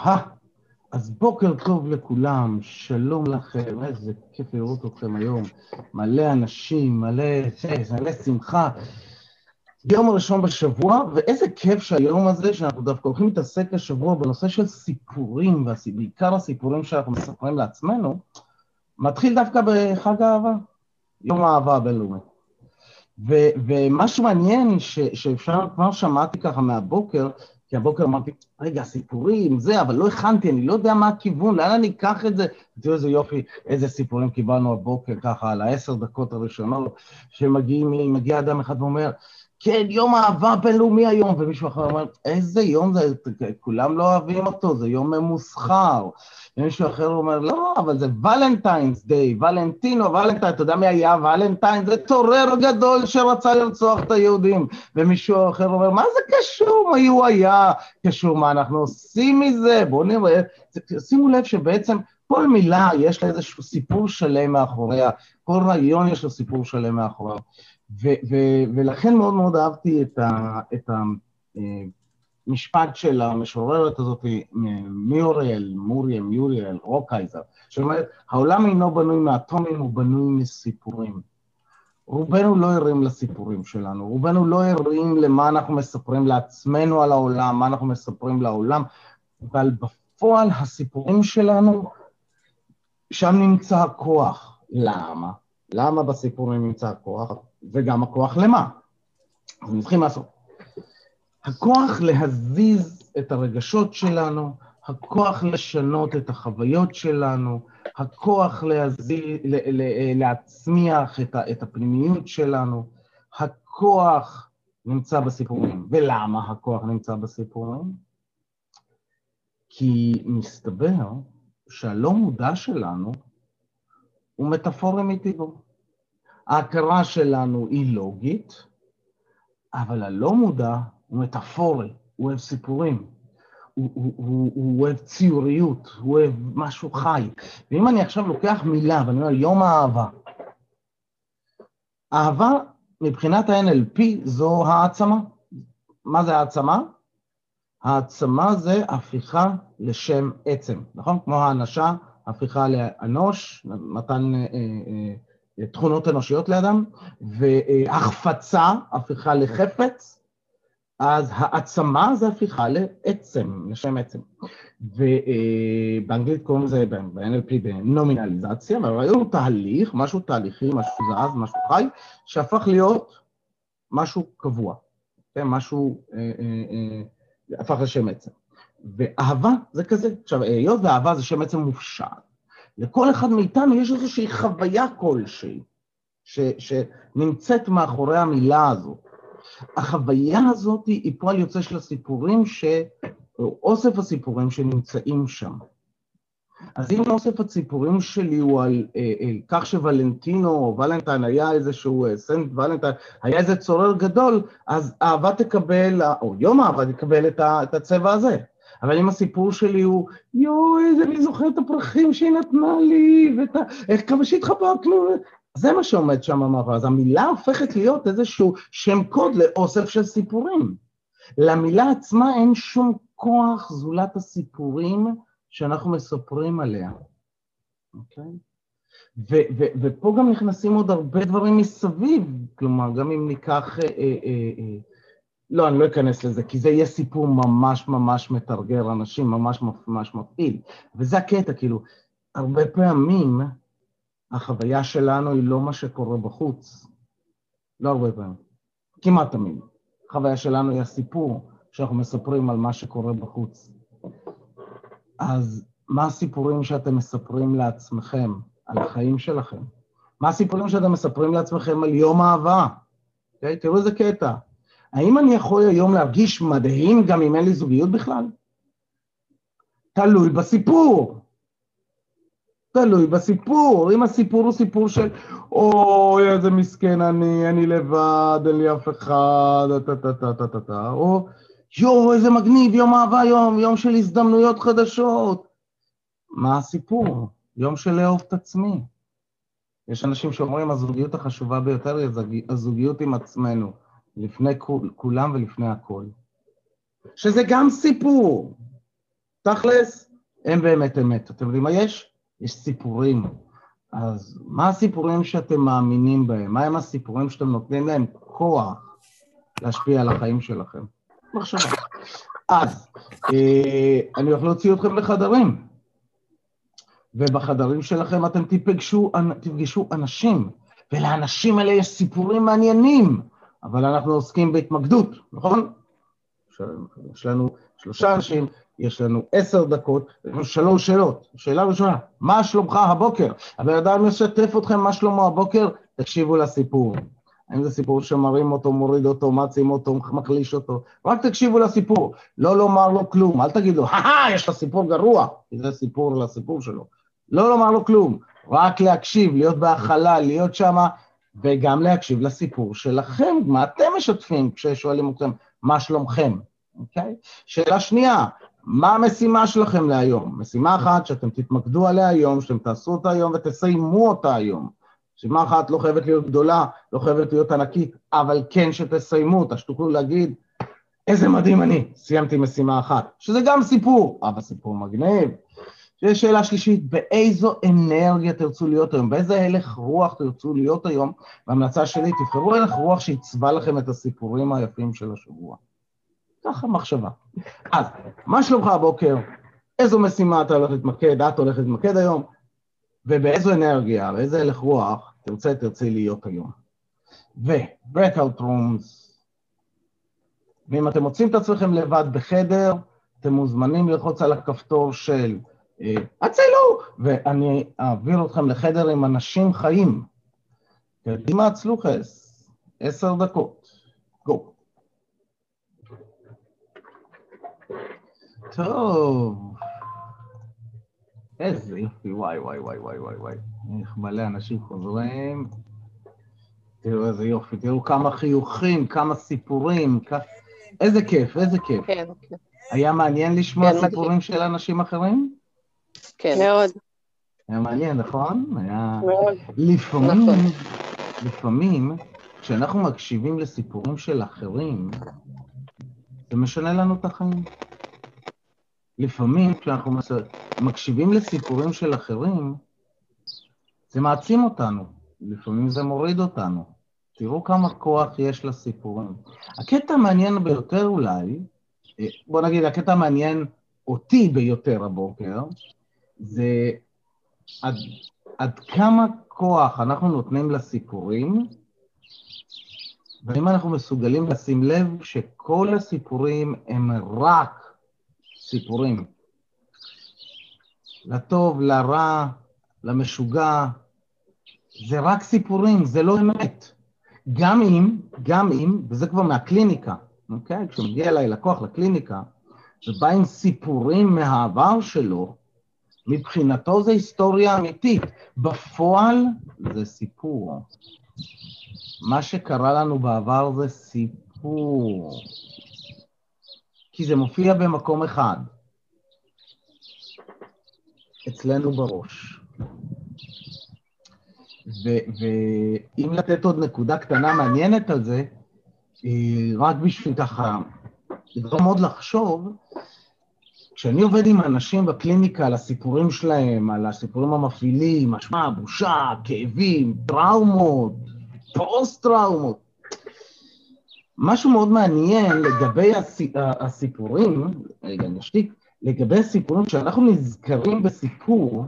אהה, אז בוקר טוב לכולם, שלום לכם, איזה כיף לראות אתכם היום. מלא אנשים, מלא, מלא שמחה. יום הראשון בשבוע, ואיזה כיף שהיום הזה, שאנחנו דווקא הולכים להתעסק השבוע בנושא של סיפורים, ובעיקר הסיפורים שאנחנו מספרים לעצמנו, מתחיל דווקא בחג האהבה, יום האהבה הבינלאומי. ומשהו מעניין ש- שאפשר, כבר שמעתי ככה מהבוקר, כי הבוקר אמרתי, רגע, סיפורים, זה, אבל לא הכנתי, אני לא יודע מה הכיוון, לאן אני אקח את זה? תראו איזה יופי, איזה סיפורים קיבלנו הבוקר, ככה, על העשר דקות הראשונות, שמגיעים, מגיע אדם אחד ואומר, כן, יום אהבה בינלאומי היום, ומישהו אחר אומר, איזה יום זה, כולם לא אוהבים אותו, זה יום ממוסחר. ומישהו אחר אומר, לא, אבל זה ולנטיינס דיי, ולנטינו, ולנטיין, אתה יודע מי היה ולנטיין? זה טורר גדול שרצה לרצוח את היהודים. ומישהו אחר אומר, מה זה קשור, מי הוא היה קשור, מה אנחנו עושים מזה? בואו נראה, שימו לב שבעצם כל מילה יש לה איזשהו סיפור שלם מאחוריה, כל רעיון יש לו סיפור שלם מאחוריה. ולכן מאוד מאוד אהבתי את, ה- את המשפט של המשוררת הזאת, מיוריאל, מוריים, יוריאל, רוקייזר, שאומרת, העולם אינו בנוי מאטומים, הוא בנוי מסיפורים. רובנו לא ערים לסיפורים שלנו, רובנו לא ערים למה אנחנו מספרים לעצמנו על העולם, מה אנחנו מספרים לעולם, אבל בפועל הסיפורים שלנו, שם נמצא הכוח. למה? למה בסיפורים נמצא הכוח? וגם הכוח למה? אז נתחיל לעשות. הכוח להזיז את הרגשות שלנו, הכוח לשנות את החוויות שלנו, הכוח להזיז, להצמיח את, את הפנימיות שלנו, הכוח נמצא בסיפורים. ולמה הכוח נמצא בסיפורים? כי מסתבר שהלא מודע שלנו הוא מטאפורי מטבעו. ההכרה שלנו היא לוגית, אבל הלא מודע הוא מטאפורי, הוא אוהב סיפורים, הוא, הוא, הוא, הוא אוהב ציוריות, הוא אוהב משהו חי. ואם אני עכשיו לוקח מילה ואני אומר יום האהבה, אהבה מבחינת ה-NLP זו העצמה. מה זה העצמה? העצמה זה הפיכה לשם עצם, נכון? כמו האנשה, הפיכה לאנוש, מתן אה, אה, תכונות אנושיות לאדם, והחפצה, הפיכה לחפץ, אז העצמה זה הפיכה לעצם, לשם עצם. ובאנגלית קוראים לזה, ב-NLP, בנומינליזציה, אבל ראינו תהליך, משהו תהליכי, משהו זז, משהו חי, שהפך להיות משהו קבוע, כן? משהו אה, אה, אה, הפך לשם עצם. ואהבה זה כזה. עכשיו, היות ואהבה זה שם עצם מופשט, לכל אחד מאיתנו יש איזושהי חוויה כלשהי, שנמצאת מאחורי המילה הזאת. החוויה הזאת היא פועל יוצא של הסיפורים, ש... או אוסף הסיפורים שנמצאים שם. אז אם אוסף הסיפורים שלי הוא על אה, אה, כך שוולנטינו או ולנטיין היה איזשהו, אה, סנט ולנטיין, היה איזה צורר גדול, אז אהבה תקבל, או יום אהבה תקבל את, ה, את הצבע הזה. אבל אם הסיפור שלי הוא, יואו, איזה, אני זוכר את הפרחים שהיא נתנה לי, ואת ה... איך כמה שהתחבקנו, זה מה שעומד שם מאחורי. אז המילה הופכת להיות איזשהו שם קוד לאוסף של סיפורים. למילה עצמה אין שום כוח זולת הסיפורים שאנחנו מספרים עליה, אוקיי? ו- ו- ופה גם נכנסים עוד הרבה דברים מסביב, כלומר, גם אם ניקח... אה, אה, אה, לא, אני לא אכנס לזה, כי זה יהיה סיפור ממש ממש מתרגר אנשים, ממש ממש מפעיל. וזה הקטע, כאילו, הרבה פעמים החוויה שלנו היא לא מה שקורה בחוץ. לא הרבה פעמים, כמעט תמיד. החוויה שלנו היא הסיפור שאנחנו מספרים על מה שקורה בחוץ. אז מה הסיפורים שאתם מספרים לעצמכם על החיים שלכם? מה הסיפורים שאתם מספרים לעצמכם על יום אהבה? Okay, אוקיי? תראו איזה קטע. האם אני יכול היום להרגיש מדהים גם אם אין לי זוגיות בכלל? תלוי בסיפור. תלוי בסיפור. אם הסיפור הוא סיפור של אוי, איזה מסכן אני, אני לבד, אין לי אף אחד, או יואו, איזה מגניב, יום אהבה יום, יום של הזדמנויות חדשות. מה הסיפור? יום של לאהוב את עצמי. יש אנשים שאומרים, הזוגיות החשובה ביותר היא הזוגיות עם עצמנו. לפני כול, כולם ולפני הכל. שזה גם סיפור. תכלס, הם באמת אמת. אתם יודעים מה יש? יש סיפורים. אז מה הסיפורים שאתם מאמינים בהם? מה הם הסיפורים שאתם נותנים להם כוח להשפיע על החיים שלכם? מחשבה. אז אה, אני הולך להוציא אתכם לחדרים, ובחדרים שלכם אתם תפגשו, תפגשו אנשים, ולאנשים האלה יש סיפורים מעניינים, אבל אנחנו עוסקים בהתמקדות, נכון? יש לנו שלושה אנשים, יש לנו עשר דקות, יש לנו שלוש שאלות. שאלה ראשונה, מה שלומך הבוקר? הבן אדם משתף אתכם מה שלומו הבוקר, תקשיבו לסיפור. האם זה סיפור שמרים אותו, מוריד אותו, מעצים אותו, מחליש אותו? רק תקשיבו לסיפור, לא לומר לו כלום, אל תגיד לו, הא יש לך סיפור גרוע, כי זה סיפור לסיפור שלו. לא לומר לו כלום, רק להקשיב, להיות בהכלה, להיות שמה, וגם להקשיב לסיפור שלכם, מה אתם משתפים כששואלים אתכם מה שלומכם, אוקיי? שאלה שנייה, מה המשימה שלכם להיום? משימה אחת שאתם תתמקדו עליה היום, שאתם תעשו אותה היום ותסיימו אותה היום. משימה אחת לא חייבת להיות גדולה, לא חייבת להיות ענקית, אבל כן שתסיימו אותה, שתוכלו להגיד, איזה מדהים אני, סיימתי משימה אחת, שזה גם סיפור, אבל סיפור מגניב. שיש שאלה שלישית, באיזו אנרגיה תרצו להיות היום? באיזה הלך רוח תרצו להיות היום? וההמלצה שלי, תבחרו הלך רוח שיצבע לכם את הסיפורים היפים של השבוע. ככה מחשבה. אז, מה שלומך הבוקר? איזו משימה אתה הולך להתמקד, את הולכת להתמקד היום? ובאיזו אנרגיה, באיזה הלך רוח תרצה, תרצי להיות היום. ו-breakout rooms, ואם אתם מוצאים את עצמכם לבד בחדר, אתם מוזמנים ללחוץ על הכפתור של אה, הצילו, ואני אעביר אתכם לחדר עם אנשים חיים. קדימה הצלוחס, עשר דקות. גו. טוב. איזה יופי, וואי, וואי, וואי, וואי, וואי, וואי. איך מלא אנשים חוזרים. תראו איזה יופי, תראו כמה חיוכים, כמה סיפורים, כ... איזה כיף, איזה כיף. כן, כן. היה מעניין לשמוע כן, סיפורים מדהים. של אנשים אחרים? כן. מאוד. היה מעניין, נכון? היה... מאוד. לפעמים, נכון. לפעמים, כשאנחנו מקשיבים לסיפורים של אחרים, זה משנה לנו את החיים. לפעמים כשאנחנו מקשיבים לסיפורים של אחרים, זה מעצים אותנו, לפעמים זה מוריד אותנו. תראו כמה כוח יש לסיפורים. הקטע המעניין ביותר אולי, אה, בוא נגיד, הקטע המעניין אותי ביותר הבוקר, זה עד, עד כמה כוח אנחנו נותנים לסיפורים, ואם אנחנו מסוגלים לשים לב שכל הסיפורים הם רק סיפורים. לטוב, לרע, למשוגע, זה רק סיפורים, זה לא אמת. גם אם, גם אם, וזה כבר מהקליניקה, אוקיי? כשמגיע אליי לקוח לקליניקה, ובא עם סיפורים מהעבר שלו, מבחינתו זה היסטוריה אמיתית. בפועל זה סיפור. מה שקרה לנו בעבר זה סיפור. כי זה מופיע במקום אחד, אצלנו בראש. ואם לתת עוד נקודה קטנה מעניינת על זה, אה, רק בשביל ככה לגרום עוד לחשוב, כשאני עובד עם אנשים בקליניקה על הסיפורים שלהם, על הסיפורים המפעילים, אשמה, בושה, כאבים, טראומות, פוסט-טראומות, משהו מאוד מעניין לגבי הסיפורים, רגע, אני אשתיק, לגבי הסיפורים, כשאנחנו נזכרים בסיפור,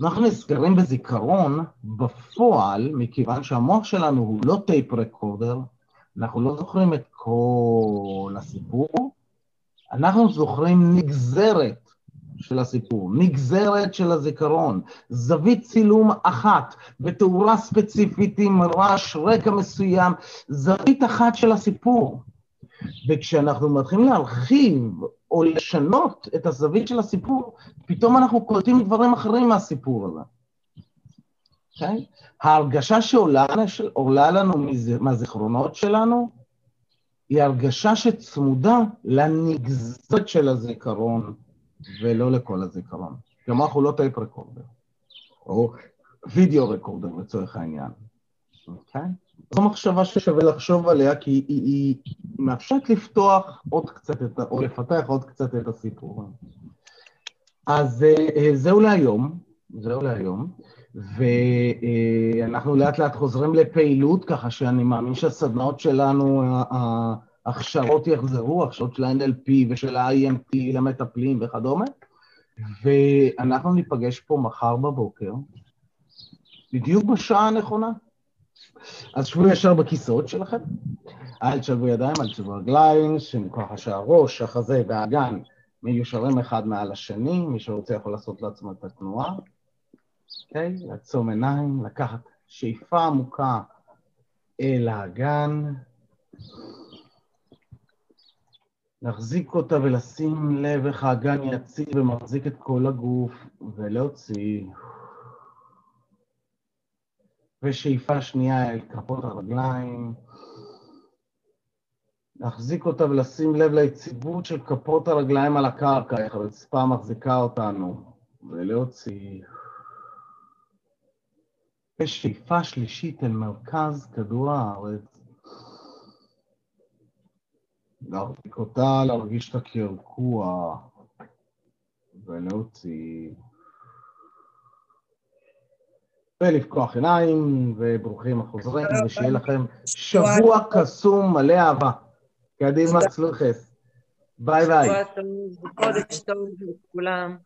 אנחנו נזכרים בזיכרון בפועל, מכיוון שהמוח שלנו הוא לא טייפ רקורדר, אנחנו לא זוכרים את כל הסיפור, אנחנו זוכרים נגזרת של הסיפור, נגזרת של הזיכרון, זווית צילום אחת, בתאורה ספציפית עם רעש רקע מסוים, זווית אחת של הסיפור. וכשאנחנו מתחילים להרחיב או לשנות את הזווית של הסיפור, פתאום אנחנו קולטים דברים אחרים מהסיפור הזה. Okay? אוקיי? ההרגשה שעולה לנו מהזיכרונות שלנו, היא הרגשה שצמודה לנגזרת של הזיכרון. ולא לכל הזיכרון. המוח הוא לא tape recorder, או video recorder לצורך העניין. אוקיי? זו מחשבה ששווה לחשוב עליה, כי היא, היא, היא מאפשרת לפתוח עוד קצת, את, או לפתח עוד קצת את הסיפור. אז אה, זהו להיום, זהו להיום, ואנחנו לאט לאט חוזרים לפעילות, ככה שאני מאמין שהסדנאות שלנו, ההכשרות יחזרו, הכשרות של ה-NLP ושל ה-IMT למטפלים וכדומה, ואנחנו ניפגש פה מחר בבוקר, בדיוק בשעה הנכונה. אז שבו ישר בכיסאות שלכם, אל תשלבו ידיים, אל תשלבו רגליים, שמכוח שהראש, החזה והאגן מיושרים אחד מעל השני, מי שרוצה יכול לעשות לעצמו את התנועה. אוקיי? Okay? לעצום עיניים, לקחת שאיפה עמוקה אל האגן, להחזיק אותה ולשים לב איך האגן יציב ומחזיק את כל הגוף, ולהוציא. ושאיפה שנייה אל כפות הרגליים. להחזיק אותה ולשים לב ליציבות של כפות הרגליים על הקרקע, איך הרצפה מחזיקה אותנו, ולהוציא. ושאיפה שלישית אל מרכז כדור הארץ. להחזיק אותה, להרגיש את הקרקוע, ולהוציא. ולפקוח עיניים, וברוכים החוזרים, ושיהיה לכם שבוע קסום מלא אהבה. קדימה, סלוחס. ביי ביי. שבוע טוב, חודש טוב לכולם.